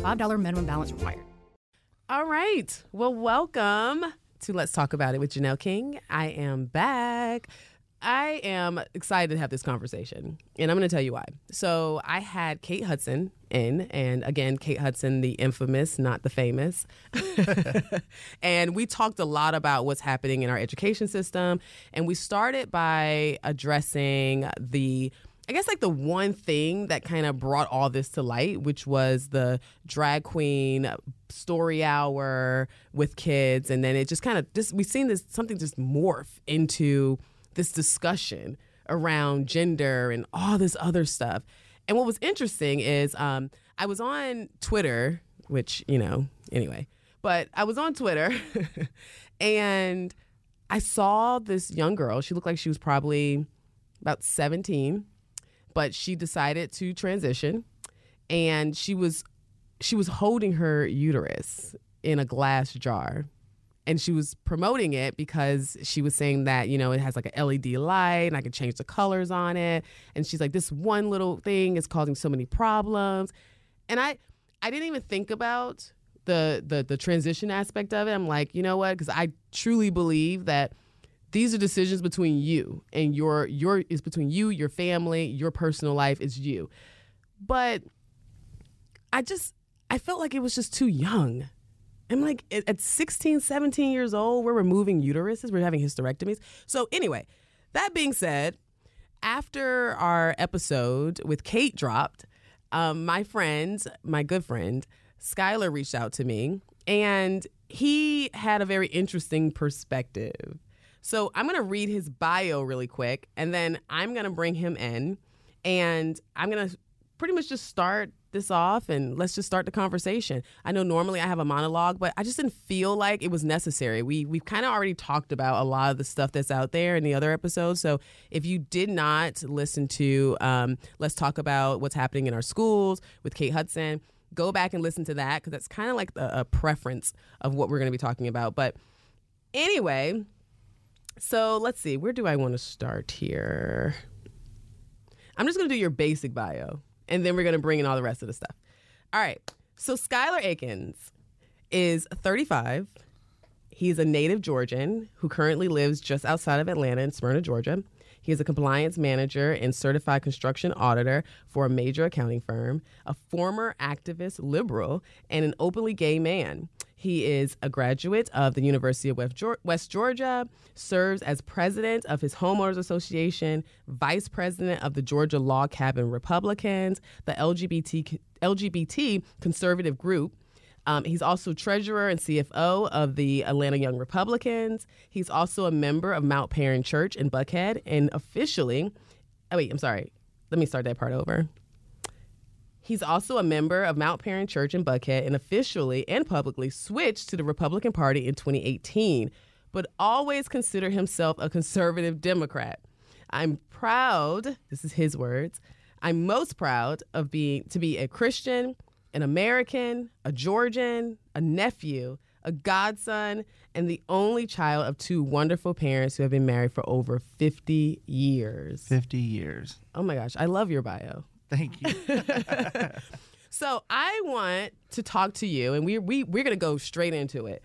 $5 minimum balance required. All right. Well, welcome to Let's Talk About It with Janelle King. I am back. I am excited to have this conversation, and I'm going to tell you why. So, I had Kate Hudson in, and again, Kate Hudson, the infamous, not the famous. and we talked a lot about what's happening in our education system, and we started by addressing the I guess like the one thing that kind of brought all this to light, which was the drag queen story hour with kids, and then it just kind of just we've seen this something just morph into this discussion around gender and all this other stuff. And what was interesting is um, I was on Twitter, which you know anyway, but I was on Twitter and I saw this young girl. She looked like she was probably about 17 but she decided to transition and she was she was holding her uterus in a glass jar and she was promoting it because she was saying that you know it has like a led light and i can change the colors on it and she's like this one little thing is causing so many problems. And i i didn't even think about the the the transition aspect of it. I'm like you know what? Because i truly believe that these are decisions between you and your your is between you your family your personal life It's you. But i just i felt like it was just too young. I'm like at 16 17 years old we're removing uteruses we're having hysterectomies. So anyway that being said after our episode with kate dropped um, my friend my good friend skyler reached out to me and he had a very interesting perspective so I'm going to read his bio really quick, and then I'm going to bring him in, and I'm going to pretty much just start this off and let's just start the conversation. I know normally I have a monologue, but I just didn't feel like it was necessary. We we've kind of already talked about a lot of the stuff that's out there in the other episodes. So if you did not listen to um, let's talk about what's happening in our schools with Kate Hudson, go back and listen to that because that's kind of like a, a preference of what we're going to be talking about. But anyway, so let's see, where do I want to start here? I'm just going to do your basic bio, and then we're going to bring in all the rest of the stuff. All right. So Skyler Akins is 35. He's a native Georgian who currently lives just outside of Atlanta in Smyrna, Georgia. He is a compliance manager and certified construction auditor for a major accounting firm, a former activist liberal, and an openly gay man. He is a graduate of the University of West Georgia, serves as president of his homeowners association, vice president of the Georgia Log Cabin Republicans, the LGBT LGBT conservative group. Um, he's also treasurer and CFO of the Atlanta Young Republicans. He's also a member of Mount Paran Church in Buckhead, and officially, oh wait, I'm sorry. Let me start that part over. He's also a member of Mount Paran Church in Buckhead and officially and publicly switched to the Republican Party in 2018, but always considered himself a conservative Democrat. I'm proud, this is his words, I'm most proud of being to be a Christian, an American, a Georgian, a nephew, a godson, and the only child of two wonderful parents who have been married for over 50 years. 50 years. Oh my gosh, I love your bio. Thank you. so I want to talk to you, and we we we're gonna go straight into it.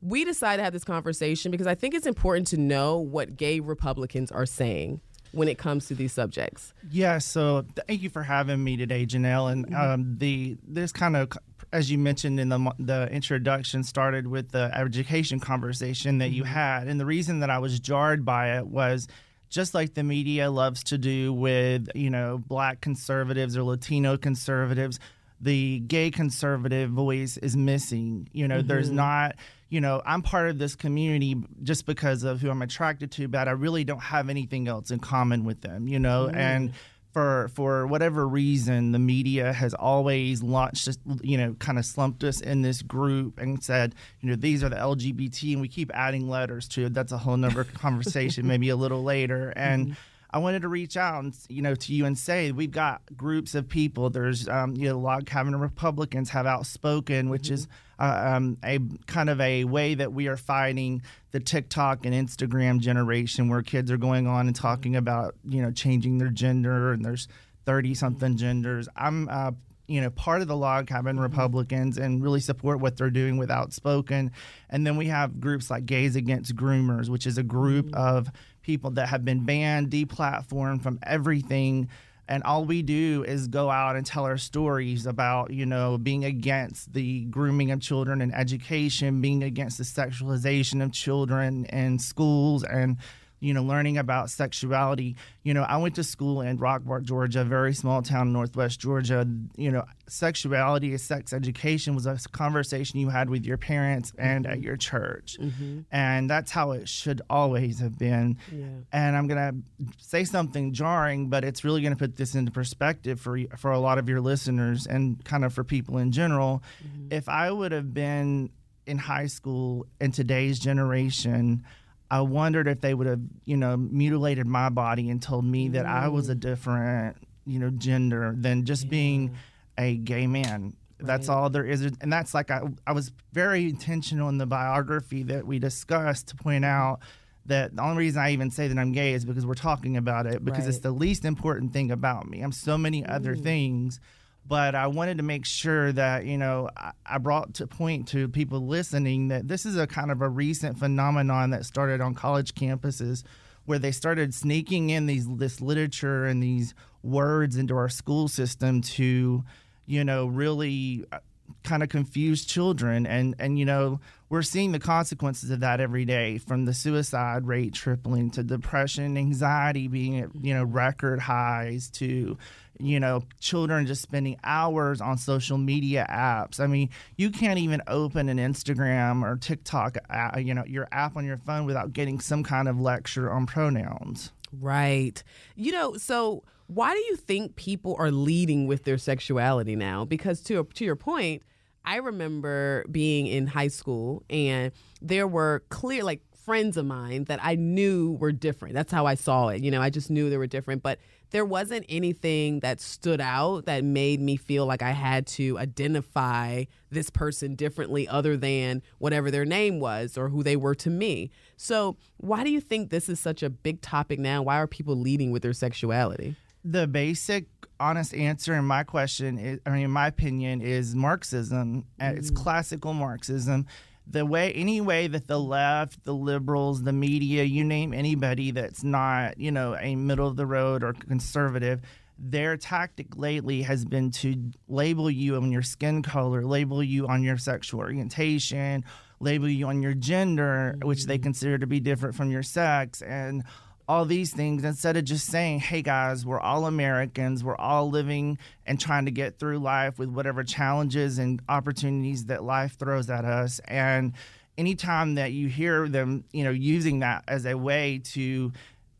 We decided to have this conversation because I think it's important to know what gay Republicans are saying when it comes to these subjects. Yeah, so thank you for having me today, Janelle. And mm-hmm. um, the this kind of, as you mentioned in the the introduction, started with the education conversation that you mm-hmm. had, and the reason that I was jarred by it was just like the media loves to do with, you know, black conservatives or Latino conservatives, the gay conservative voice is missing. You know, mm-hmm. there's not, you know, I'm part of this community just because of who I'm attracted to, but I really don't have anything else in common with them, you know, mm-hmm. and for for whatever reason, the media has always launched, this, you know, kind of slumped us in this group and said, you know, these are the LGBT, and we keep adding letters to it. That's a whole nother conversation, maybe a little later. And mm-hmm. I wanted to reach out and you know to you and say we've got groups of people. There's um, you know log cabin Republicans have outspoken, which mm-hmm. is uh, um, a kind of a way that we are fighting the TikTok and Instagram generation, where kids are going on and talking about you know changing their gender and there's thirty something genders. I'm uh, you know part of the log cabin mm-hmm. republicans and really support what they're doing with outspoken and then we have groups like gays against groomers which is a group mm-hmm. of people that have been banned, deplatformed from everything. And all we do is go out and tell our stories about, you know, being against the grooming of children in education, being against the sexualization of children in schools, and you know, learning about sexuality. You know, I went to school in Rockmart, Georgia, a very small town in Northwest Georgia. You know, sexuality, sex education was a conversation you had with your parents and at your church. Mm-hmm. And that's how it should always have been. Yeah. And I'm going to say something jarring, but it's really going to put this into perspective for for a lot of your listeners and kind of for people in general. Mm-hmm. If I would have been in high school in today's generation, I wondered if they would have, you know, mutilated my body and told me that I was a mm. different, you know, gender than just yeah. being a gay man. Right. That's all there is. And that's like, I, I was very intentional in the biography that we discussed to point out that the only reason I even say that I'm gay is because we're talking about it, because right. it's the least important thing about me. I'm so many other mm. things but I wanted to make sure that you know I, brought to point to people listening that this is a kind of a recent phenomenon that started on college campuses where they started sneaking in these this literature and these words into our school system to you know really uh, kind of confuse children and and you know we're seeing the consequences of that every day from the suicide rate tripling to depression anxiety being at you know record highs to you know, children just spending hours on social media apps. I mean, you can't even open an Instagram or TikTok, uh, you know, your app on your phone without getting some kind of lecture on pronouns. Right. You know, so why do you think people are leading with their sexuality now? Because to to your point, I remember being in high school and there were clear like friends of mine that I knew were different. That's how I saw it. You know, I just knew they were different, but there wasn't anything that stood out that made me feel like I had to identify this person differently other than whatever their name was or who they were to me. So, why do you think this is such a big topic now? Why are people leading with their sexuality? The basic honest answer in my question is, I mean, in my opinion, is Marxism. Mm. It's classical Marxism the way any way that the left, the liberals, the media, you name anybody that's not, you know, a middle of the road or conservative, their tactic lately has been to label you on your skin color, label you on your sexual orientation, label you on your gender, mm-hmm. which they mm. consider to be different from your sex, and all these things instead of just saying, hey guys, we're all Americans, we're all living and trying to get through life with whatever challenges and opportunities that life throws at us. And anytime that you hear them, you know, using that as a way to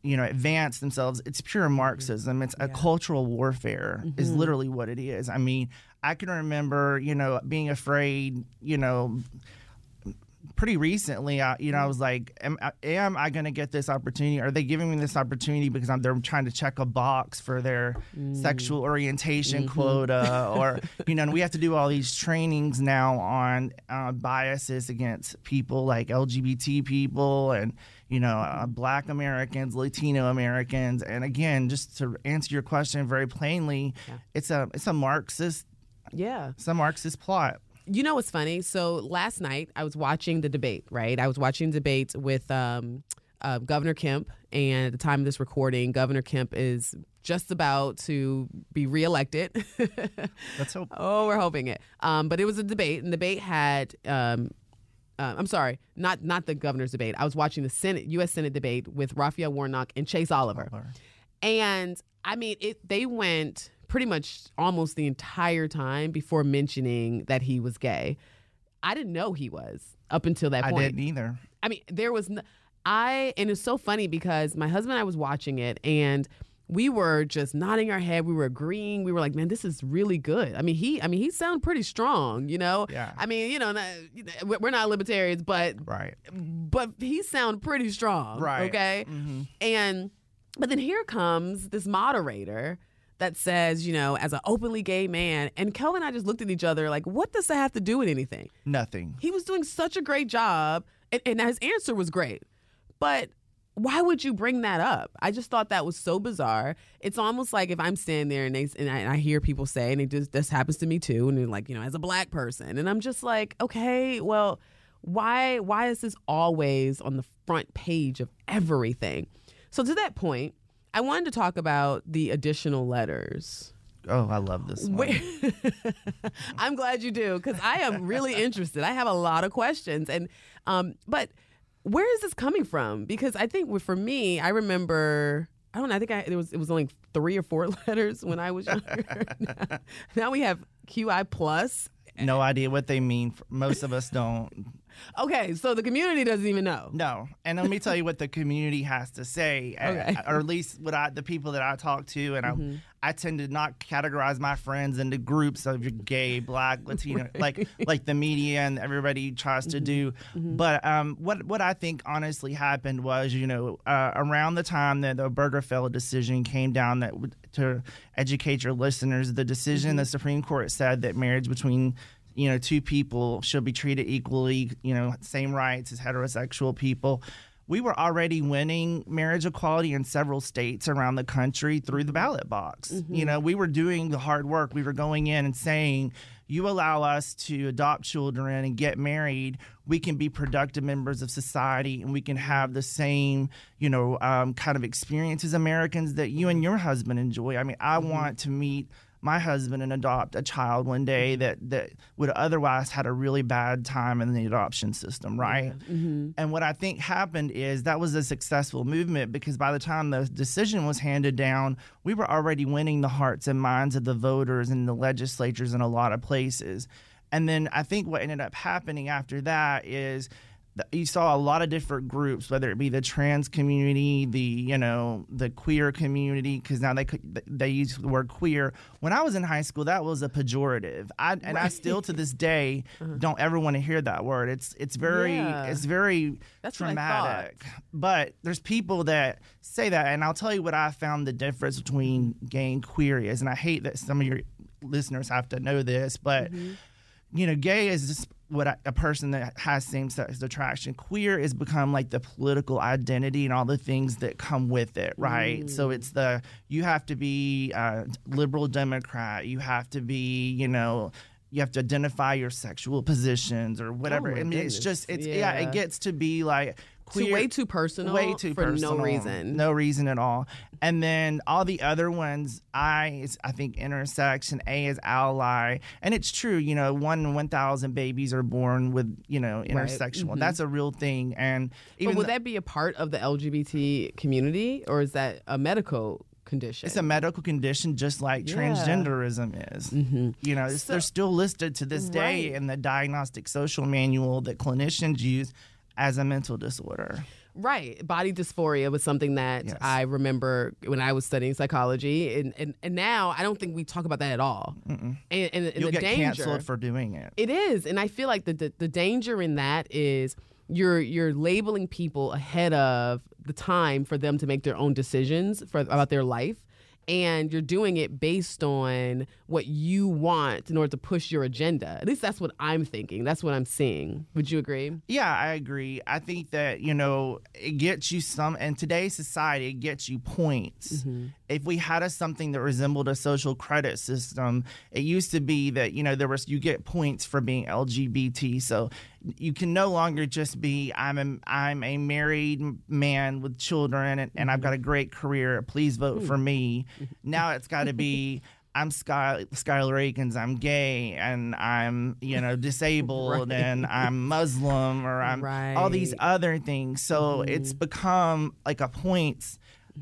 you know advance themselves it's pure marxism it's yeah. a cultural warfare mm-hmm. is literally what it is i mean i can remember you know being afraid you know pretty recently, I, you know, I was like, am, am I going to get this opportunity? Are they giving me this opportunity because I'm, they're trying to check a box for their mm. sexual orientation mm-hmm. quota? or, you know, and we have to do all these trainings now on uh, biases against people like LGBT people and, you know, uh, black Americans, Latino Americans. And again, just to answer your question very plainly, yeah. it's a, it's a Marxist, yeah, it's a Marxist plot you know what's funny? So last night I was watching the debate, right? I was watching debate with um, uh, Governor Kemp, and at the time of this recording, Governor Kemp is just about to be reelected. Let's hope. Oh, we're hoping it. Um, but it was a debate, and the debate had. Um, uh, I'm sorry, not not the governor's debate. I was watching the Senate, U.S. Senate debate with Raphael Warnock and Chase Oliver, Oliver. and I mean, it. They went pretty much almost the entire time before mentioning that he was gay. I didn't know he was up until that point. I didn't either. I mean, there was no, I and it's so funny because my husband and I was watching it and we were just nodding our head. We were agreeing. We were like, man, this is really good. I mean, he, I mean, he sounded pretty strong, you know? Yeah. I mean, you know, we're not libertarians, but, Right. but he sounded pretty strong. Right. Okay. Mhm. And, but then here comes this moderator that says, you know, as an openly gay man, and Kelvin and I just looked at each other like, what does that have to do with anything? Nothing. He was doing such a great job, and, and his answer was great. But why would you bring that up? I just thought that was so bizarre. It's almost like if I'm standing there and they and I, and I hear people say, and it just this happens to me too, and they're like, you know, as a black person, and I'm just like, okay, well, why why is this always on the front page of everything? So to that point, I wanted to talk about the additional letters. Oh, I love this one. I'm glad you do because I am really interested. I have a lot of questions, and um, but where is this coming from? Because I think for me, I remember. I don't know. I think I, it was it was only three or four letters when I was younger. now, now we have QI plus. No idea what they mean. Most of us don't. Okay, so the community doesn't even know. No, and let me tell you what the community has to say, uh, Okay. or at least what I, the people that I talk to, and I, I tend to not categorize my friends into groups of gay, black, Latino, like like the media and everybody tries to do. But um, what what I think honestly happened was, you know, uh, around the time that the Obergefell decision came down, that to educate your listeners, the decision the Supreme Court said that marriage between you know, two people should be treated equally, you know, same rights as heterosexual people. We were already winning marriage equality in several states around the country through the ballot box. You know, we were doing the hard work. We were going in and saying, you allow us to adopt children and get married, we can be productive members of society and we can have the same, you know, um, kind of experience as Americans that you and your husband enjoy. I mean, I want to meet my husband and adopt a child one day mm-hmm. that that would otherwise had a really bad time in the adoption system, right? Mm-hmm. And what I think happened is that was a successful movement because by the time the decision was handed down, we were already winning the hearts and minds of the voters and the legislatures in a lot of places. And then I think what ended up happening after that is you saw a lot of different groups, whether it be the trans community, the you know the queer community, because now they they use the word queer. When I was in high school, that was a pejorative. I and I still to this day don't ever want to hear that word. It's it's very Yeah. it's very That's traumatic. But there's people that say that, and I'll tell you what I found the difference between gay and queer is, and I hate that some of your listeners have to know this, but you know, gay is just what I, a person that has same sex attraction. Queer is become like the political identity and all the things that come with it, right? So mm. it's the you have to be a liberal Democrat, you have to be, you know. You have to identify your sexual positions or whatever. Oh, I mean, it's oh just it's yeah. Yeah. it gets to be like Too, way too personal. way too for personal, no reason. no reason at all. And then all the other ones, I is I think intersection, A is ally, and it's true. You know, one in one thousand babies are born with you know intersexual. Mm-hmm. That's a real thing. And even But would th- that be a part of the LGBT community, or is that a medical condition? it's a medical condition, just like Yeah. transgenderism is. Mm-hmm. You know, it's, they're still listed to this day Right. in the diagnostic social manual that clinicians use as a mental disorder. Right. Body dysphoria was something that Yes. I remember when I was studying psychology. And, and, and now I don't think we talk about that at all. And, and, and You'll the get danger. canceled for doing it. It is, and I feel like the, the the danger in that is you're you're labeling people ahead of the time for them to make their own decisions for about their life. And you're doing it based on what you want in order to push your agenda. At least that's what I'm thinking. That's what I'm seeing. Would you agree? Yeah, I agree. I think that, you know, it gets you some, in today's society, it gets you points. Mm-hmm. If we had a something that resembled a social credit system, it used to be that, you know, there was, you get points for being LGBT. So you can no longer just be, I'm a, I'm a married man with children and, and I've mm-hmm. got a great career. Please vote for mm. me. Now it's got to be, I'm Sky, Skyler Akins, I'm gay and I'm, you know, disabled and I'm Muslim or I'm all these other things. So it's mm-hmm. become like a points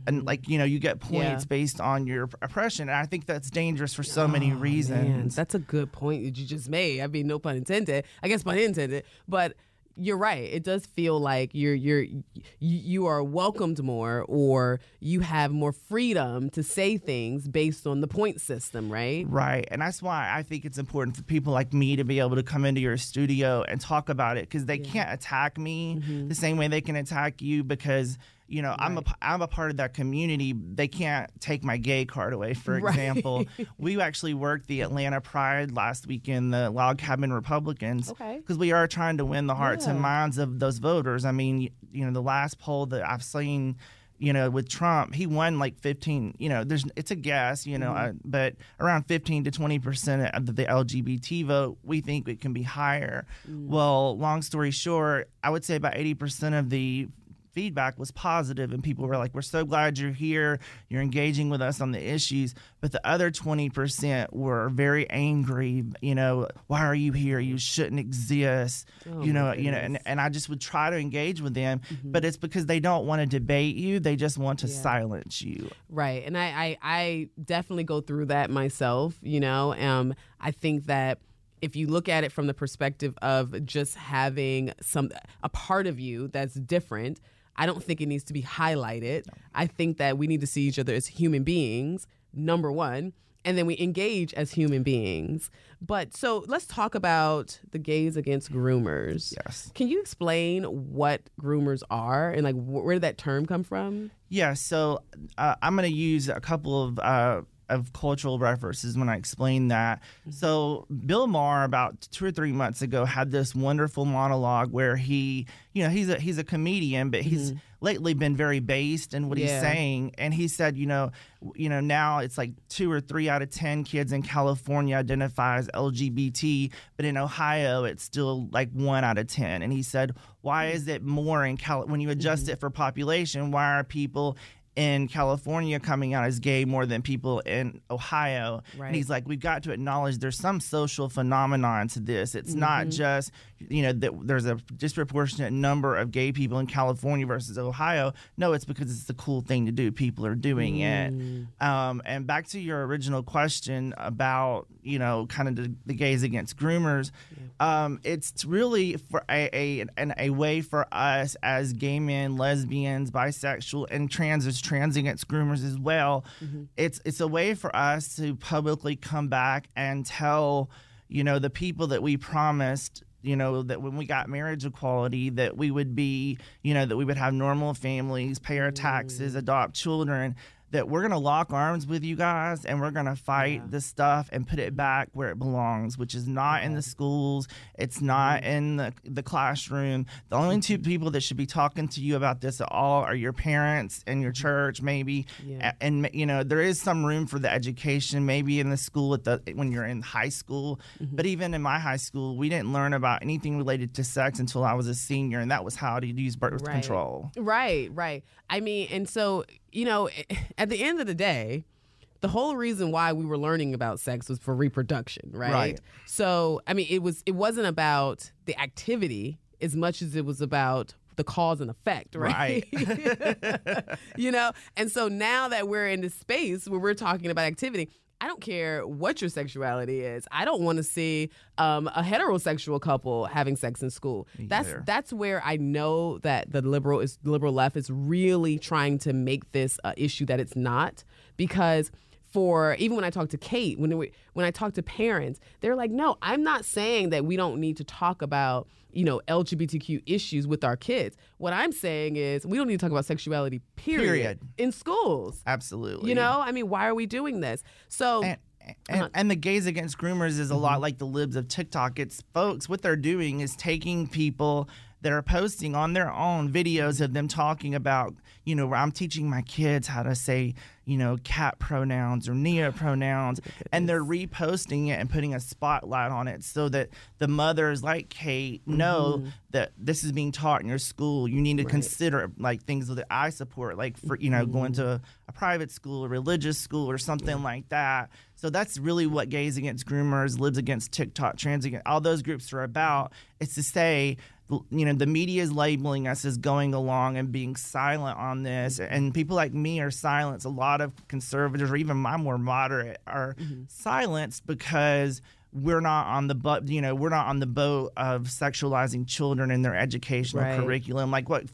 and like, you know, you get points Yeah. based on your oppression. And I think that's dangerous for so many Oh, Man, reasons. that's a good point that you just made. I mean, no pun intended. I guess pun intended. But you're right. It does feel like you're you're you, you are welcomed more, or you have more freedom to say things based on the point system, right? Right, and that's why I think it's important for people like me to be able to come into your studio and talk about it because they yeah. can't attack me mm-hmm. the same way they can attack you because you know, right. I'm a I'm a part of that community. They can't take my gay card away. For example, right. we actually worked the Atlanta Pride last weekend, the Log Cabin Republicans, okay, because we are trying to win the hearts yeah. and minds of those voters. I mean, you know, the last poll that I've seen you know, with Trump, he won like 15, you know, there's it's a guess, you know, mm-hmm. uh, but around 15 to 20% of the LGBT vote, we think it can be higher. Mm. Well, long story short, I would say about 80% of the feedback was positive and people were like we're so glad you're here. You're engaging with us on the issues. But the other 20% were very angry you know why are you here? You shouldn't exist. Oh you know you know and, and i just would try to engage with them mm-hmm. but it's because they don't want to debate you they just want to yeah. silence you. Right and I, I i definitely go through that myself you know um i think that if you look at it from the perspective of just having some a part of you that's different I don't think it needs to be highlighted. No. I think that we need to see each other as human beings, number one, and then we engage as human beings. But so let's talk about the gays against groomers. Yes. Can you explain what groomers are and like where did that term come from? Yeah. So uh, I'm going to use a couple of. Uh, of cultural references when I explain that. Mm-hmm. So Bill Maher about two or three months ago had this wonderful monologue where he, you know, he's a he's a comedian, but he's mm-hmm. lately been very based in what yeah. he's saying. And he said, you know, you know, now it's like two or three out of ten kids in California identify as LGBT, but in Ohio it's still like one out of ten. And he said, why mm-hmm. is it more in Cal when you adjust mm-hmm. it for population? Why are people in California coming out as gay more than people in Ohio. Right. And he's like, we've got to acknowledge there's some social phenomenon to this. It's mm-hmm. not just, you know, that there's a disproportionate number of gay people in California versus Ohio. No, it's because it's the cool thing to do. People are doing mm. it. Um, and back to your original question about, you know, kind of the, the gays against groomers, yeah. um, it's really for a, a, an, a way for us as gay men, lesbians, bisexual, and trans trans against groomers as well. Mm-hmm. It's it's a way for us to publicly come back and tell, you know, the people that we promised you know that when we got marriage equality that we would be you know that we would have normal families pay our taxes mm. adopt children that we're going to lock arms with you guys and we're going to fight yeah. this stuff and put it back where it belongs, which is not in the schools. It's not mm-hmm. in the, the classroom. The only two mm-hmm. people that should be talking to you about this at all are your parents and your mm-hmm. church, maybe. Yeah. And, you know, there is some room for the education, maybe in the school at the when you're in high school. Mm-hmm. But even in my high school, we didn't learn about anything related to sex until I was a senior, and that was how to use birth right. control. Right, right. I mean, and so you know, at the end of the day, the whole reason why we were learning about sex was for reproduction, right? Right. So, I mean, it was it wasn't about the activity as much as it was about the cause and effect, right? Right. you know, and so now that we're in this space where we're talking about activity, I don't care what your sexuality is. I don't want to see um, a heterosexual couple having sex in school. That's that's where I know that the liberal is liberal left is really trying to make this uh, issue that it's not because for even when I talk to Kate, when we, when I talk to parents, they're like, "No, I'm not saying that we don't need to talk about you know LGBTQ issues with our kids. What I'm saying is we don't need to talk about sexuality. Period. period. In schools, absolutely. You know, I mean, why are we doing this? So. And- and, uh-huh. and, the gays against groomers is a mm-hmm. lot like the libs of TikTok. It's folks, what they're doing is taking people that are posting on their own videos of them talking about, you know, where I'm teaching my kids how to say, you know, cat pronouns or neo pronouns, and they're reposting it and putting a spotlight on it so that the mothers like Kate know mm-hmm. that this is being taught in your school. You need to right. consider like things that I support, like for you know, mm-hmm. going to a, a, private school, a religious school, or something yeah. like that. So that's really what Gays Against Groomers, Libs Against TikTok, Trans Against, all those groups are about. It's to say you know the media is labeling us as going along and being silent on this and people like me are silenced a lot of conservatives or even my more moderate are mm-hmm. silenced because we're not on the but you know we're not on the boat of sexualizing children in their educational Right. curriculum like what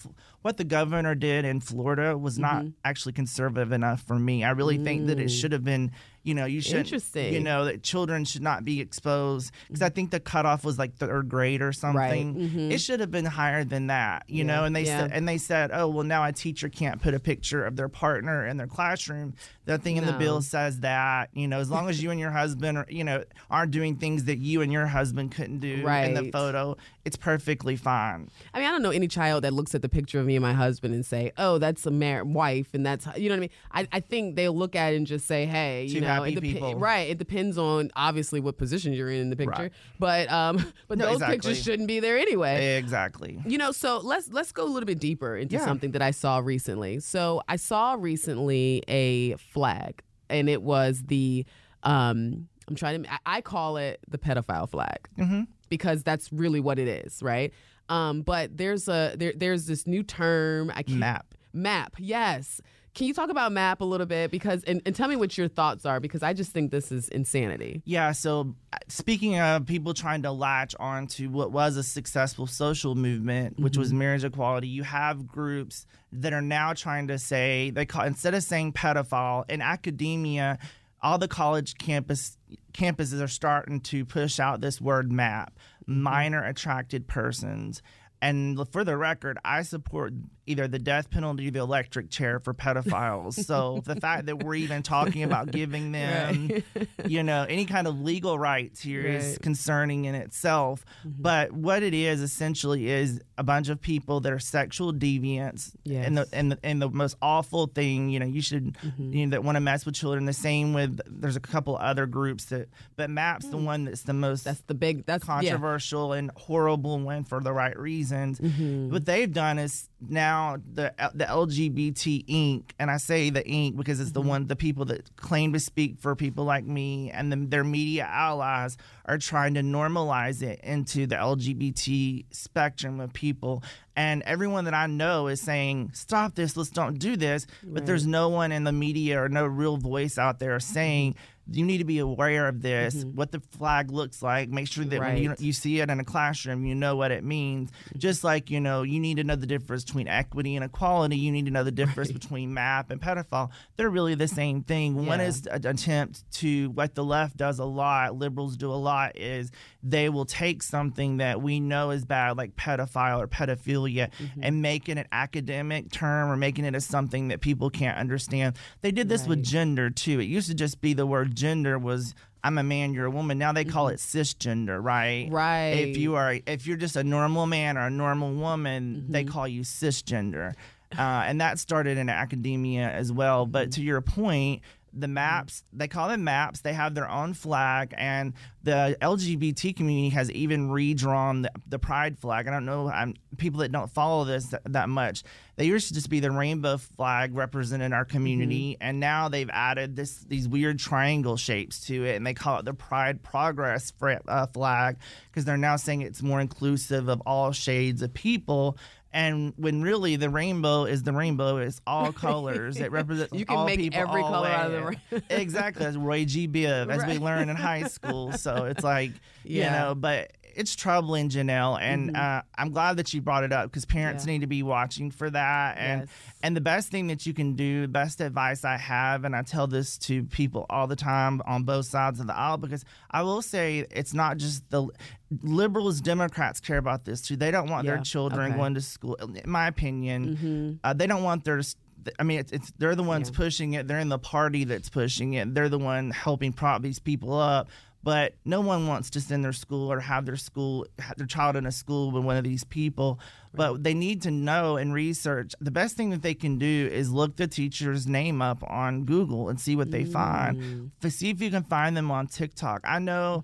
what the governor did in Florida was not Mm-hmm. actually conservative enough for me I really think that it should have been you know you should Mm. Interesting. you know that children should not be exposed because I think the cutoff was like third grade or something Mhm. it should have been higher than that you Yeah. know and they Yeah. said and they said oh well now a teacher can't put a picture of their partner in their classroom the thing in the bill says that you know as long as you and your husband are you know aren't doing things that you and your husband couldn't do right. in the photo it's perfectly fine I mean, I don't know any child that looks at the picture of me and my husband and say, "Oh, that's a married wife," and that's you know what I mean. I, I think they'll look at it and just say, "Hey, you Two know, happy it right? It depends on obviously what position you're in in the picture, Right. but um, but No, those exactly. pictures shouldn't be there anyway." exactly You know, so let's let's go a little bit deeper into Yeah. something that I saw recently. So I saw recently a flag, and it was the um, I'm trying to I- I call it the pedophile flag hmm because that's really what it is, right? Um, but there's a there, there's this new term I keep, map map. Yes, can you talk about map a little bit because and, and tell me what your thoughts are because I just think this is insanity. Yeah, so uh, speaking of people trying to latch onto what was a successful social movement, which was marriage equality, you have groups that are now trying to say they call instead of saying pedophile in academia, all the college campus campuses are starting to push out this word map, mm-hmm. minor attracted persons. And for the record, I support either the death penalty or the electric chair for pedophiles. so the fact that we're even talking about giving them, you know, any kind of legal rights here is Right. concerning in itself. Mm-hmm. But what it is essentially is a bunch of people that are sexual deviants. And the and the, and the most awful thing, you know, you should mm-hmm. you know that want to mess with children. The same with there's a couple other groups that, but MAP's the mm. one that's the most That's the big that's yeah. controversial and horrible one for the right reasons. Mm-hmm. What they've done is now the the LGBT Inc. and I say the Inc. because it's the Mm-hmm. one the people that claim to speak for people like me and the, their media allies are trying to normalize it into the LGBT spectrum of people. And everyone that I know is saying, "Stop this! Let's don't do this." But there's no one in the media or no real voice out there saying you need to be aware of this, what the flag looks like. Make sure that when you, Mm-hmm. You see it in a classroom, you know what it means. Just like, you know, you need to know the difference between equity and equality. You need to know the difference between MAP and pedophile. They're really the same thing. One is an attempt to, what the left does a lot, liberals do a lot, is they will take something that we know is bad, like pedophile or pedophilia, Mm-hmm. and make it an academic term or making it as something that people can't understand. They did this with gender too. It used to just be the word gender was I'm a man, you're a woman. Now they call Mm-hmm. it cisgender, right? Right. If you are if you're just a normal man or a normal woman, they Mm-hmm. call you cisgender. Uh, and that started in academia as well. But to your point, the maps, they call them maps. They have their own flag, and the LGBT community has even redrawn the, the pride flag. I don't know, I'm, people that don't follow this that, that much. They used to just be the rainbow flag representing our community, and now they've added this these weird triangle shapes to it, and they call it the Pride Progress uh, flag because they're now saying it's more inclusive of all shades of people. And when really the rainbow is the rainbow, it's all colors. It represents You can all make people every color out of the rainbow. exactly, as Roy G. Biv, as we Right. learned in high school. So it's like, you know, but it's troubling, Janelle, and uh, I'm glad that you brought it up because parents Mm-hmm. Yeah. need to be watching for that. And Yes. and the best thing that you can do, the best advice I have, and I tell this to people all the time on both sides of the aisle, because I will say it's not just the liberals, Democrats care about this too. They don't want Yeah, their children okay. Mm-hmm. going to school. In my opinion, uh, they don't want their. I mean, it's, it's they're the ones Yeah. pushing it. They're in the party that's pushing it. They're the one helping prop these people up. But no one wants to send their school or have their school, have their child in a school with one of these people. But they need to know and research. The best thing that they can do is look the teacher's name up on Google and see what they Mm. find. See if you can find them on TikTok. I know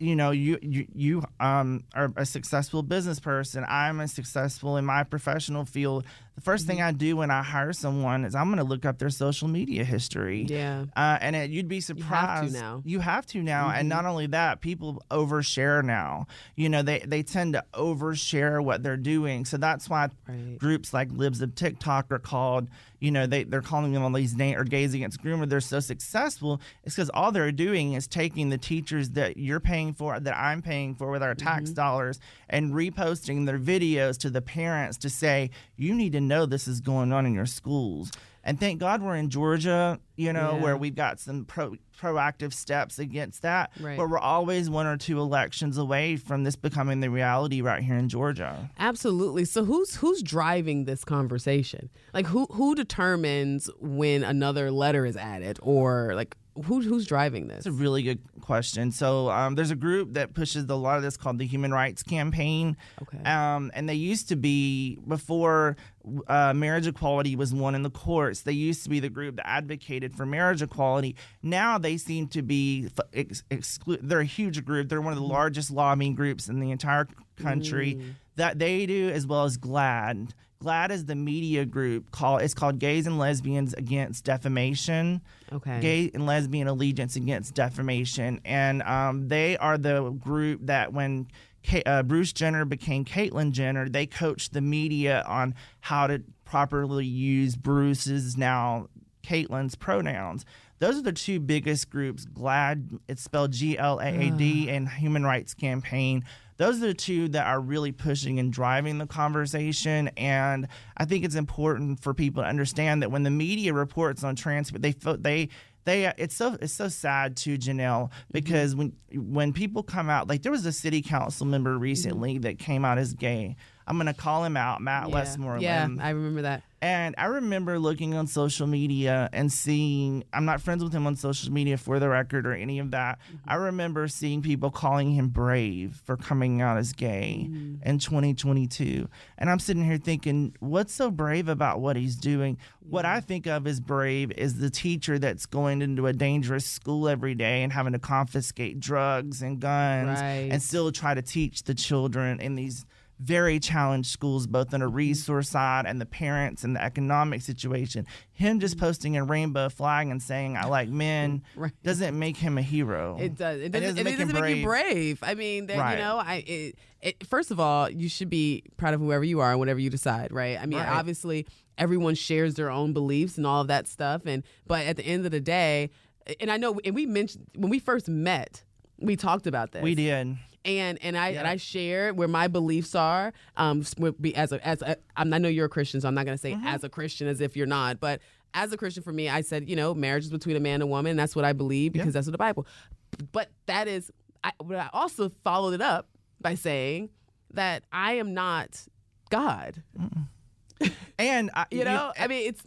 you know you you you um are a successful business person i'm a successful in my professional field the 1st Mm-hmm. thing I do when I hire someone is I'm going to look up their social media history. Yeah. Uh, and it, you'd be have to surprised. now. You have to now, Mm-hmm. and not only that, people overshare now. You know, they they tend to overshare what they're doing. So that's why Right. groups like Libs of TikTok are called. You know, they they're calling them all these names or gays against groomer. They're so successful. It's because all they're doing is taking the teachers that you're paying for, that I'm paying for with our tax Mm-hmm. dollars, and reposting their videos to the parents to say, you need to know this is going on in your schools. And thank God we're in Georgia, you know, Yeah. where we've got some pro- proactive steps against that. Right. But we're always one or two elections away from this becoming the reality right here in Georgia. Absolutely. So who's who's driving this conversation? Like who who determines when another letter is added or like who who's driving this? It's a really good question. So um, there's a group that pushes a lot of this called the Human Rights Campaign. Okay. Um, and they used to be before uh, marriage equality was won in the courts. They used to be the group that advocated for marriage equality. Now they seem to be f- ex- exclu- They're a huge group. They're one of the largest lobbying groups in the entire country. That they do as well as GLAAD. GLAAD is the media group called. It's called Gays and Lesbians Against Defamation Okay. gay and lesbian allegiance against defamation and um, they are the group that when uh, bruce jenner became caitlyn jenner they coached the media on how to properly use bruce's now caitlyn's pronouns those are the two biggest groups glad it's spelled g-l-a-a-d and human rights campaign those are the two that are really pushing and driving the conversation and i think it's important for people to understand that when the media reports on trans they they they it's so it's so sad to Janelle mm-hmm. because when when people come out like there was a city council member mm-hmm. recently that came out as gay I'm gonna call him out Matt yeah. Westmoreland Yeah, I remember that. And I remember looking on social media and seeing, I'm not friends with him on social media for the record or any of that. Mm-hmm. I remember seeing people calling him brave for coming out as gay mm-hmm. in 2022. And I'm sitting here thinking, what's so brave about what he's doing? What I think of as brave is the teacher that's going into a dangerous school every day and having to confiscate drugs and guns Right. and still try to teach the children in these very challenged schools, both on a mm-hmm. resource side and the parents and the economic situation. Him just mm-hmm. posting a rainbow flag and saying "I like men" Right. doesn't make him a hero. It does. It doesn't, and it doesn't make you brave. I mean, that, Right. you know, I it, it, first of all, you should be proud of whoever you are and whatever you decide, right? I mean, Right. obviously, everyone shares their own beliefs and all of that stuff, and but at the end of the day, and I know, and we mentioned when we first met, we talked about this. We did. And and I and I share where my beliefs are. Um, be as a as a, I'm, I know you're a Christian, so I'm not going to say Mm-hmm. as a Christian as if you're not, but as a Christian, for me, I said you know marriage is between a man and a woman. And that's what I believe because that's what the Bible. But that is, I, but I also followed it up by saying that I am not God. And I, You know, I mean, it's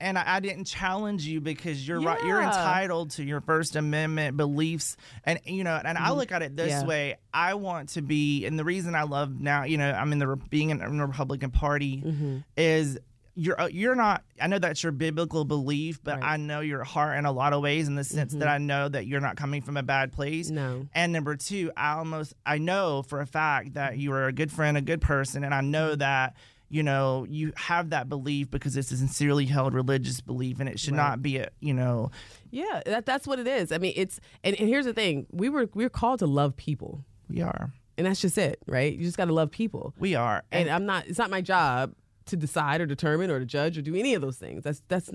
and I, I didn't challenge you because you're right. You're entitled to your First Amendment beliefs, and you know. And I look at it this Mm-hmm. Yeah. way: I want to be, and the reason I love now, you know, I'm in the being in the Republican Party Mm-hmm. is you're uh, you're not. I know that's your biblical belief, but Right. Mm-hmm. I know your heart in a lot of ways, in the sense that I know that you're not coming from a bad place. No. And number two, I almost I know for a fact that you are a good friend, a good person, and I know that you know you have that belief because it's a sincerely held religious belief, and it should not be a you know yeah, that that's what it is. I mean, it's and, and here's the thing: we were we are called to love people, we are and that's just it, right? You just got to love people. we are and I'm not. It's not my job to decide or determine or to judge or do any of those things. That's that's.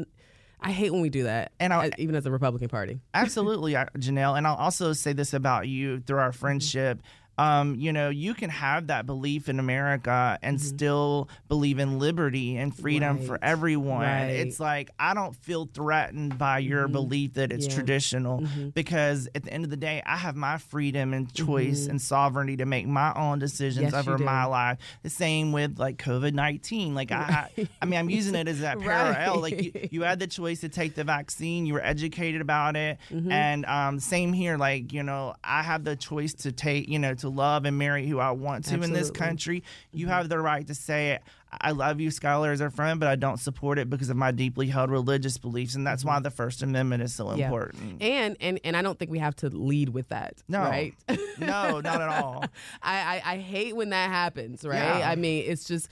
I hate when we do that, And I- as- even as a Republican Party. Absolutely, Janelle. And I'll also say this about you through our mm-hmm. friendship. Um, you know, you can have that belief in America and still believe in liberty and freedom for everyone. Right. It's like I don't feel threatened by your belief that it's Yeah. traditional because at the end of the day, I have my freedom and choice and sovereignty to make my own decisions Yes, over my life. The same with like COVID nineteen. Like I, I, I mean, I'm using it as that parallel. Like you, you had the choice to take the vaccine. You were educated about it, Mm-hmm. and um, same here. Like you know, I have the choice to take, you know, to love and marry who I want to in this Absolutely. Mm-hmm. country. You have the right to say, "I love you, Skyler, as a friend, but I don't support it because of my deeply held religious beliefs," and that's why the First Amendment is so Mm-hmm. Yeah. important. And and and I don't think we have to lead with that. No. right? no, not at all. I, I I hate when that happens. Right? Yeah. I mean, it's just.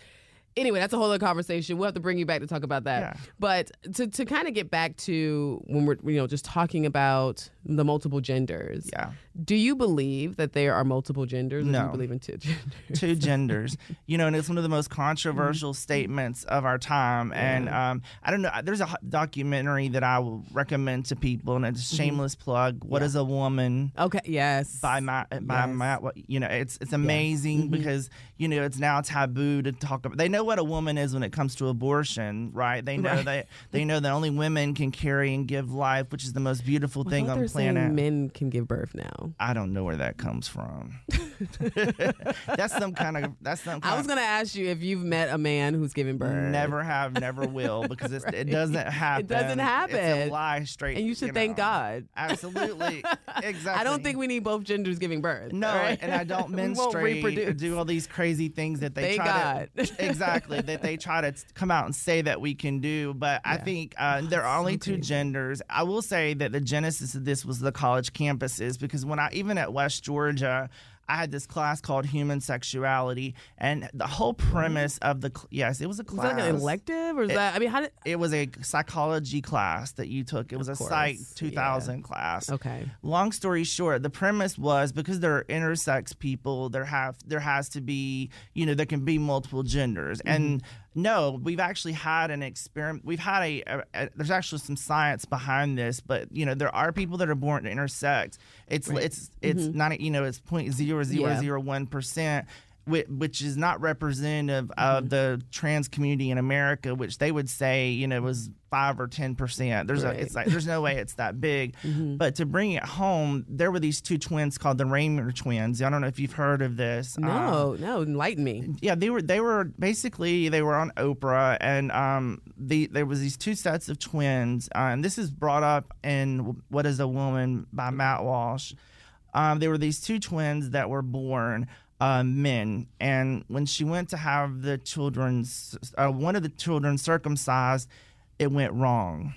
anyway, that's a whole other conversation. We'll have to bring you back to talk about that. Yeah. But to to kind of get back to when we're you know just talking about the multiple genders. Yeah. Do you believe that there are multiple genders? Or do No. you believe in two genders? two genders. You know, and it's one of the most controversial Mm-hmm. statements of our time. And um, I don't know. There's a documentary that I will recommend to people, and it's a shameless plug. What is a woman? Okay. Yes. By Matt, by Yes. Mm-hmm. Matt, you know, it's it's amazing because you know it's now taboo to talk about. They know what a woman is when it comes to abortion, right? They know Right. that they know that only women can carry and give life, which is the most beautiful I thing on planet. men can give birth now. I don't know where that comes from. that's some kind of that's some I was gonna ask you if you've met a man who's giving birth. Never have, never will, because it's, it doesn't happen. It doesn't happen. It's a lie straight. And you should know. thank God. Absolutely, exactly. I don't think we need both genders giving birth. No, right? and I don't menstruate reproduce. do all these crazy things that they Thank try God. to exactly that they try to come out and say that we can do. But I think uh, there are only so two crazy. genders. I will say that the genesis of this was the college campuses because when I even at West Georgia. I had this class called Human Sexuality, and the whole premise of the yes, it was a class. that like an elective, or is that? I mean, how did? It was a psychology class that you took. It was a Psych course, 2000 class. Okay. Long story short, the premise was because there are intersex people, there have there has to be you know there can be multiple genders, and mm-hmm. No, we've actually had an experiment. We've had a, a, a- there's actually some science behind this, but you know there are people that are born intersex. It's it's mm-hmm. it's not you know it's point zero zero zero one percent. Whi- Which is not representative of the trans community in America, which they would say, you know, was five or ten percent. There's Right. a, it's like there's no way it's that big. But to bring it home, there were these two twins called the Reimer twins. I don't know if you've heard of this. Um, No, no, enlighten me. yeah, they were they were basically they were on Oprah, and um, the there was these two sets of twins, uh, and this is brought up in "What Is a Woman" by Matt Walsh. Um, there were these two twins that were born uh, men, and when she went to have the children's uh, one of the children circumcised, it went wrong,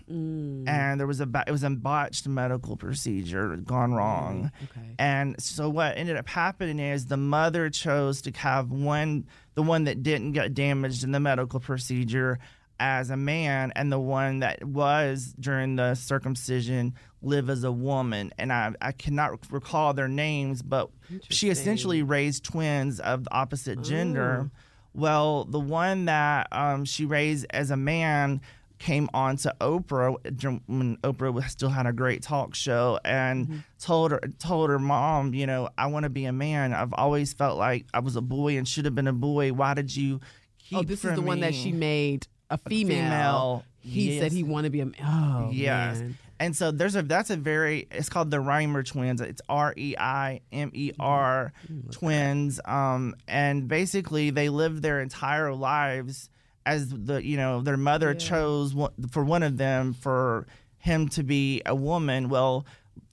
and there was a it was a botched medical procedure gone wrong. Okay. And so what ended up happening is the mother chose to have one, the one that didn't get damaged in the medical procedure as a man, and the one that was during the circumcision live as a woman. And I, I cannot recall their names, but she essentially raised twins of the opposite gender. Well, the one that um, she raised as a man came on to Oprah when Oprah still had a great talk show and told her told her mom, you know, I want to be a man. I've always felt like I was a boy and should have been a boy. Why did you keep Oh, this is the one that she made a female. female, He said he wanted to be a. Oh, Yes. man. And so there's a that's a very it's called the Reimer twins. It's R E I M E R twins. Um, and basically they lived their entire lives as the you know their mother chose one, for one of them for him to be a woman. Well.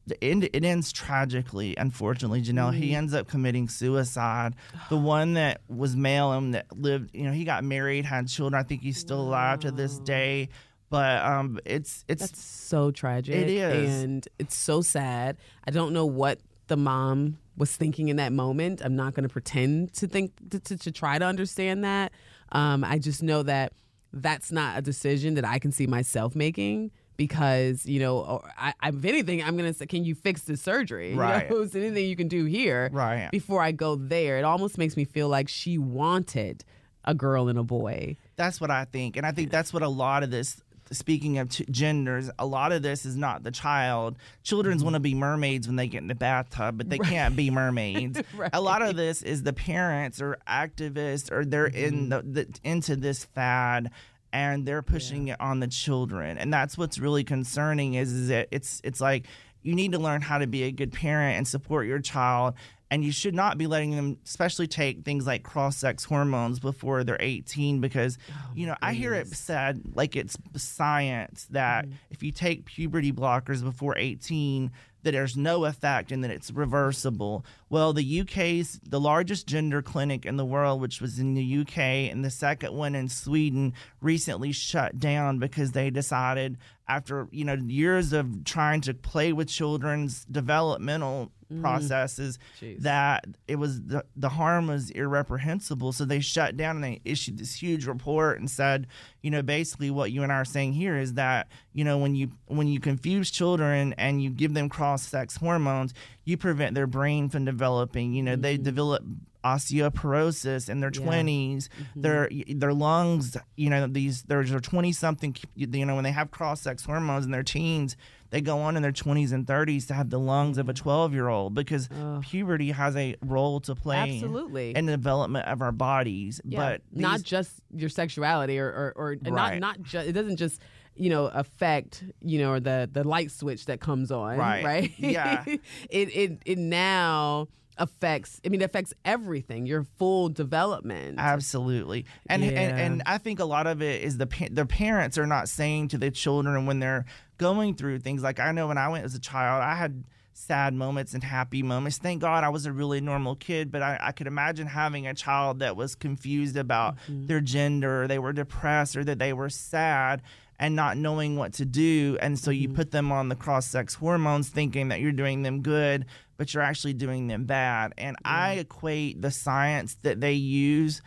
The end, it ends tragically, unfortunately. Janelle, he ends up committing suicide. The one that was male and that lived, you know, he got married, had children. I think he's still alive to this day. But um, it's it's That's so tragic. It is. And it's so sad. I don't know what the mom was thinking in that moment. I'm not going to pretend to think to, to, to try to understand that. Um, I just know that that's not a decision that I can see myself making because you know, I, I, if anything, I'm gonna say, can you fix the surgery? You Right. know, is there anything you can do here? Right. Before I go there, it almost makes me feel like she wanted a girl and a boy. That's what I think, and I think that's what a lot of this. Speaking of t- genders, a lot of this is not the child. Children Mm-hmm. want to be mermaids when they get in the bathtub, but they can't be mermaids. A lot of this is the parents or activists, or they're in Mm-hmm. the, the into this fad, and they're pushing it on the children, and that's what's really concerning. Is, is that it's it's like you need to learn how to be a good parent and support your child and you should not be letting them especially take things like cross-sex hormones before they're 18 because oh you know i hear it said like it's science that mm-hmm. if you take puberty blockers before 18 that there's no effect and that it's reversible. Well the uk's the largest gender clinic in the world which was in the uk and the second one in sweden recently shut down because they decided after you know years of trying to play with children's developmental mm-hmm. processes Jeez. that it was the, the harm was irreprehensible. So they shut down and they issued this huge report and said, you know, basically what you and I are saying here is that you know when you when you confuse children and you give them cross sex hormones, you prevent their brain from developing. You know, they mm-hmm. develop osteoporosis in their Yeah. 20s mm-hmm. their their lungs you know these there's 20 something you know when they have cross sex hormones in their teens they go on in their 20s and 30s to have the lungs of a 12 year old because puberty has a role to play Absolutely. in the development of our bodies Yeah. but not just your sexuality or or, or not Right. not just it doesn't just you know affect you know the the light switch that comes on Right. right Yeah. it it it now affects i mean it affects everything your full development Absolutely, and, Yeah. and and I think a lot of it is the the parents are not saying to the children when they're going through things. Like I know when I went as a child, I had sad moments and happy moments. Thank God I was a really normal kid, but I, I could imagine having a child that was confused about Mm-hmm. their gender, or they were depressed, or that they were sad. And not knowing what to do. And so Mm-hmm. you put them on the cross sex hormones thinking that you're doing them good, but you're actually doing them bad. And I equate the science that they use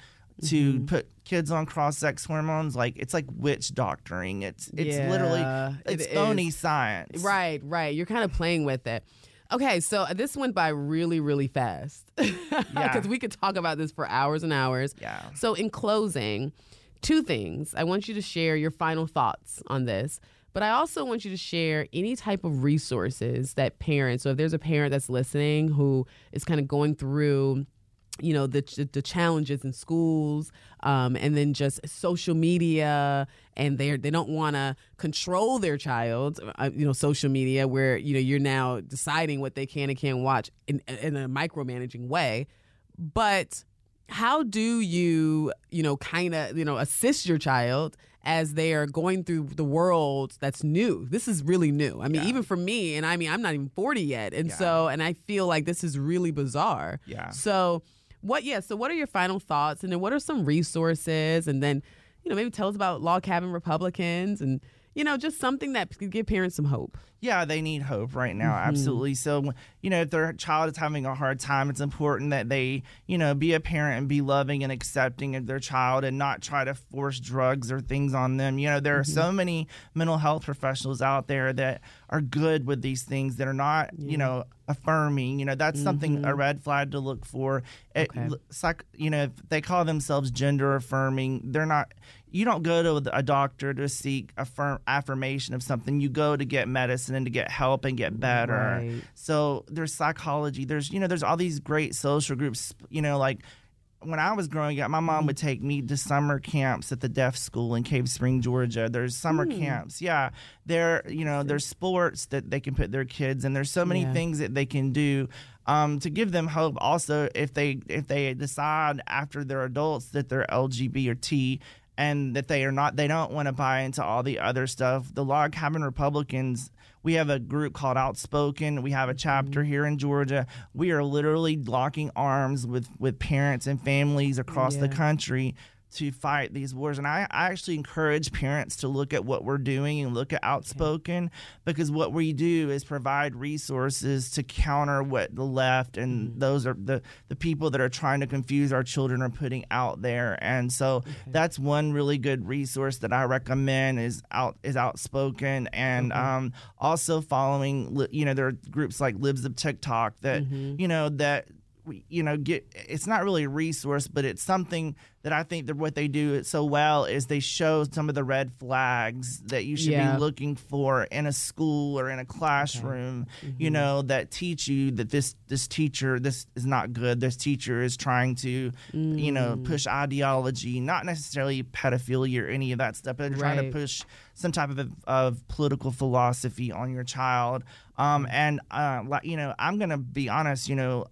to Mm-hmm. put kids on cross sex hormones like it's like witch doctoring. It's it's literally Yeah, it it's phony is. science. Right, right. You're kind of playing with it. Okay, so this went by really, really fast because we could talk about this for hours and hours. Yeah. So, in closing, two things. I want you to share your final thoughts on this, but I also want you to share any type of resources that parents, so if there's a parent that's listening who is kind of going through you know the the challenges in schools um, and then just social media and they they don't want to control their child uh, you know social media where you know you're now deciding what they can and can't watch in, in a micromanaging way but how do you you know kind of you know assist your child as they are going through the world that's new? This is really new. I mean even for me and i mean i'm not even 40 yet and so and i feel like this is really bizarre. Yeah. so what yeah so what are your final thoughts and then what are some resources and then you know maybe tell us about log cabin republicans and you know just something that could give parents some hope yeah, they need hope right now. Mm-hmm. Absolutely. So, you know, if their child is having a hard time, it's important that they, you know, be a parent and be loving and accepting of their child and not try to force drugs or things on them. You know, there are Mm-hmm. so many mental health professionals out there that are good with these things that are not, you know, affirming. You know, that's something a red flag to look for. It, Mm-hmm. Okay. you know, if they call themselves gender affirming. They're not. You don't go to a doctor to seek affirm affirmation of something. You go to get medicine and to get help and get better. Right. So there's psychology. There's you know there's all these great social groups. You know like when I was growing up, my mom would take me to summer camps at the deaf school in Cave Spring, Georgia. There's summer camps. Yeah. There, you know, there's sports that they can put their kids in. There's so many Yeah. things that they can do um, to give them hope. Also, if they if they decide after they're adults that they're LGBT or T and that they are not they don't want to buy into all the other stuff. The log cabin Republicans we have a group called Outspoken. We have a mm-hmm. chapter here in Georgia. We are literally locking arms with, with parents and families across the country to fight these wars. And I, I actually encourage parents to look at what we're doing and look at Outspoken because what we do is provide resources to counter what the left and those are the, the people that are trying to confuse our children are putting out there. And so that's one really good resource that I recommend is out is Outspoken. And um, also following you know there are groups like Libs of TikTok that you know that you know get it's not really a resource but it's something that i think that what they do it so well is they show some of the red flags that you should Yeah. be looking for in a school or in a classroom you know that teach you that this this teacher this is not good. This teacher is trying to you know push ideology not necessarily pedophilia or any of that stuff but they're trying to push some type of, of political philosophy on your child. Um, and uh, you know i'm gonna be honest you know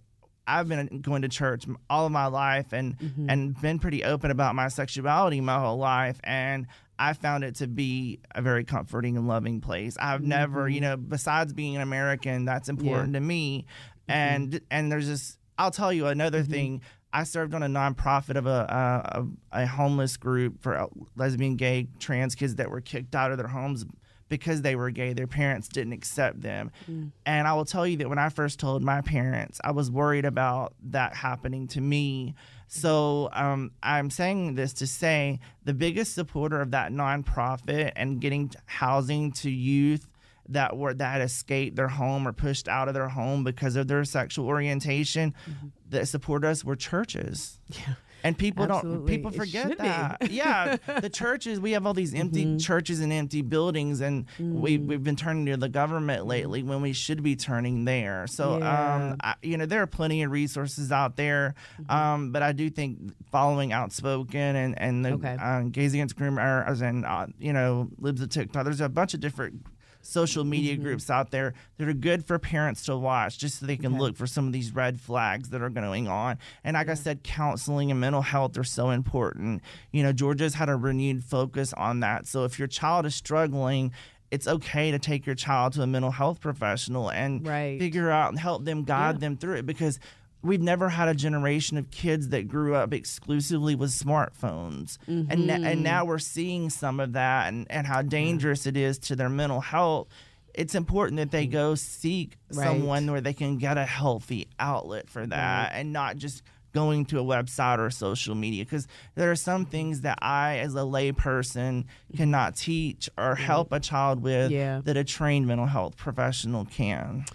I've been going to church all of my life and mm-hmm. and been pretty open about my sexuality my whole life and I found it to be a very comforting and loving place. I've never, you mm-hmm. know, besides being an American, that's important to me. Mm-hmm. And and there's this I'll tell you another thing. I served on a nonprofit of a, a, a homeless group for uh, lesbian, gay, trans kids that were kicked out of their homes because they were gay, their parents didn't accept them. Mm. And I will tell you that when I first told my parents, I was worried about that happening to me. So um, I'm saying this to say the biggest supporter of that nonprofit and getting housing to youth that were that escaped their home or pushed out of their home because of their sexual orientation Mm-hmm. that support us were churches. Yeah. And people don't people forget be. that. yeah. The churches, we have all these empty Mm-hmm. churches and empty buildings and we Mm. we've been turning to the government lately when we should be turning there. So Yeah. um I, you know, there are plenty of resources out there. Mm-hmm. Um but I do think following outspoken and and the Okay. uh, gays against groom or as in uh, you know, libs of TikTok, there's a bunch of different social media Mm-hmm. groups out there that are good for parents to watch just so they can look for some of these red flags that are going on. And like I said, counseling and mental health are so important. You know, Georgia's had a renewed focus on that. So if your child is struggling, it's okay to take your child to a mental health professional and Right. figure out and help them guide Yeah. them through it because we've never had a generation of kids that grew up exclusively with smartphones and Mm-hmm. na- and now we're seeing some of that and, and how dangerous it is to their mental health it's important that they mm-hmm. go seek Right. someone where they can get a healthy outlet for that and not just going to a website or social media because there are some mm-hmm. things that I as a layperson mm-hmm. cannot teach or help a child with Yeah. that a trained mental health professional can.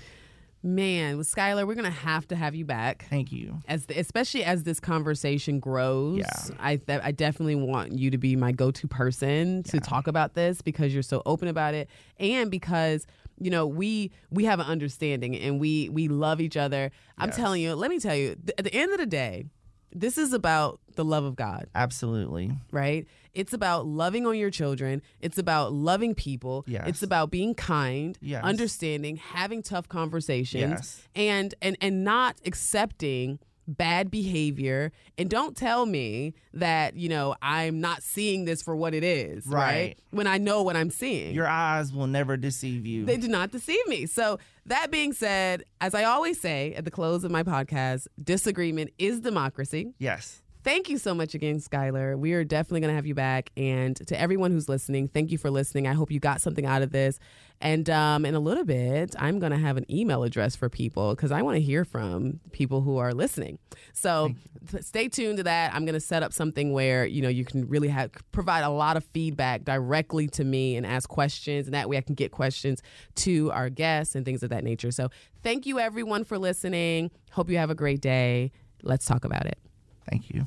Man, with Skyler, we're gonna have to have you back. Thank you. As the, especially as this conversation grows, Yeah. I th- I definitely want you to be my go-to person to talk about this because you're so open about it, and because you know we we have an understanding and we we love each other. I'm telling you, let me tell you, th- at the end of the day, this is about the love of God. Absolutely. right? It's about loving on your children. It's about loving people. Yes. It's about being kind, Yes. understanding, having tough conversations, Yes. and and and not accepting bad behavior. And don't tell me that you know I'm not seeing this for what it is, right? Right. When I know what I'm seeing. Your eyes will never deceive you. They do not deceive me. So, that being said, as I always say at the close of my podcast, disagreement is democracy. yes. Thank you so much again, Skyler. We are definitely going to have you back. And to everyone who's listening, thank you for listening. I hope you got something out of this. And um, in a little bit, I'm going to have an email address for people because I want to hear from people who are listening. So stay tuned to that. I'm going to set up something where you know you can really have provide a lot of feedback directly to me and ask questions, and that way I can get questions to our guests and things of that nature. So thank you everyone for listening. Hope you have a great day. Let's talk about it. Thank you.